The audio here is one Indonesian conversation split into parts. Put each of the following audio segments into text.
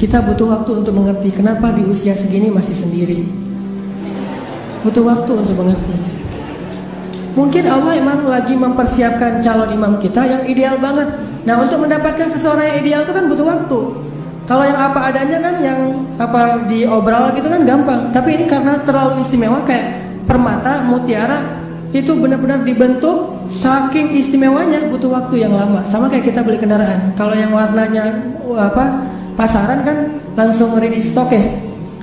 Kita butuh waktu untuk mengerti kenapa di usia segini masih sendiri. Butuh waktu untuk mengerti. Mungkin Allah emang lagi mempersiapkan calon imam kita yang ideal banget. Nah untuk mendapatkan seseorang yang ideal itu kan butuh waktu. Kalau yang apa adanya kan yang apa diobral gitu kan gampang. Tapi ini karena terlalu istimewa kayak permata, mutiara itu benar-benar dibentuk saking istimewanya butuh waktu yang lama. Sama kayak kita beli kendaraan. Kalau yang warnanya apa pasaran kan langsung ready stock ya.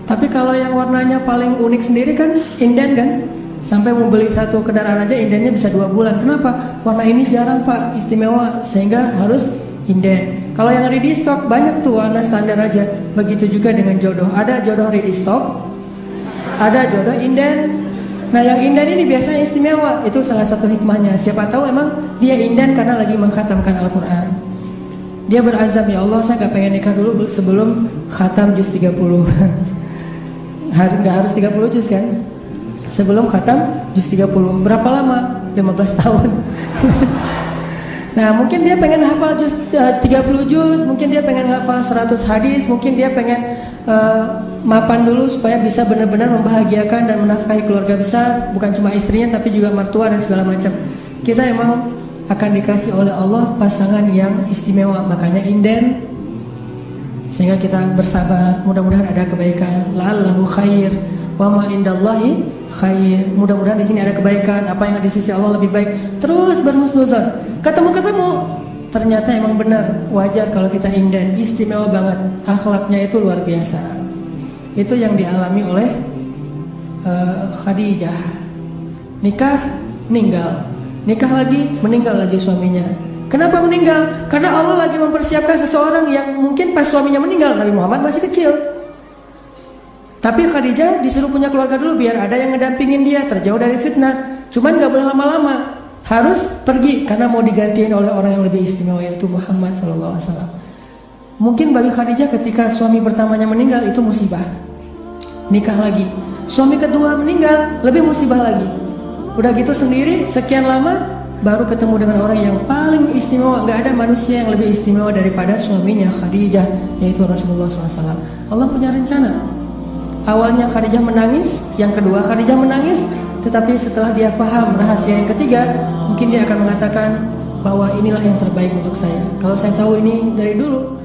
Tapi kalau yang warnanya paling unik sendiri kan inden kan. Sampai mau beli satu kendaraan aja indennya bisa dua bulan. Kenapa? Warna ini jarang pak istimewa sehingga harus inden. Kalau yang ready stock banyak tuh warna standar aja. Begitu juga dengan jodoh. Ada jodoh ready stock, ada jodoh inden. Nah yang inden ini biasanya istimewa. Itu salah satu hikmahnya. Siapa tahu emang dia inden karena lagi mengkhatamkan Al-Quran. Dia berazam ya Allah saya gak pengen nikah dulu sebelum khatam juz 30 Gak harus 30 juz kan Sebelum khatam juz 30 Berapa lama? 15 tahun Nah mungkin dia pengen hafal juz uh, 30 juz Mungkin dia pengen hafal 100 hadis Mungkin dia pengen uh, mapan dulu Supaya bisa benar-benar membahagiakan dan menafkahi keluarga besar Bukan cuma istrinya tapi juga mertua dan segala macam. Kita emang akan dikasih oleh Allah pasangan yang istimewa. Makanya inden sehingga kita bersabar. Mudah-mudahan ada kebaikan. La'allahu khair. Wa ma indallahi khair. Mudah-mudahan di sini ada kebaikan. Apa yang di sisi Allah lebih baik. Terus berhusnuzon. Ketemu-ketemu. Ternyata emang benar. Wajar kalau kita inden istimewa banget. Akhlaknya itu luar biasa itu yang dialami oleh uh, Khadijah nikah meninggal nikah lagi, meninggal lagi suaminya. Kenapa meninggal? Karena Allah lagi mempersiapkan seseorang yang mungkin pas suaminya meninggal, Nabi Muhammad masih kecil. Tapi Khadijah disuruh punya keluarga dulu biar ada yang ngedampingin dia terjauh dari fitnah. Cuman gak boleh lama-lama, harus pergi karena mau digantiin oleh orang yang lebih istimewa yaitu Muhammad SAW. Mungkin bagi Khadijah ketika suami pertamanya meninggal itu musibah. Nikah lagi. Suami kedua meninggal lebih musibah lagi. Udah gitu sendiri sekian lama baru ketemu dengan orang yang paling istimewa. Gak ada manusia yang lebih istimewa daripada suaminya Khadijah yaitu Rasulullah SAW. Allah punya rencana. Awalnya Khadijah menangis, yang kedua Khadijah menangis, tetapi setelah dia faham rahasia yang ketiga, mungkin dia akan mengatakan bahwa inilah yang terbaik untuk saya. Kalau saya tahu ini dari dulu,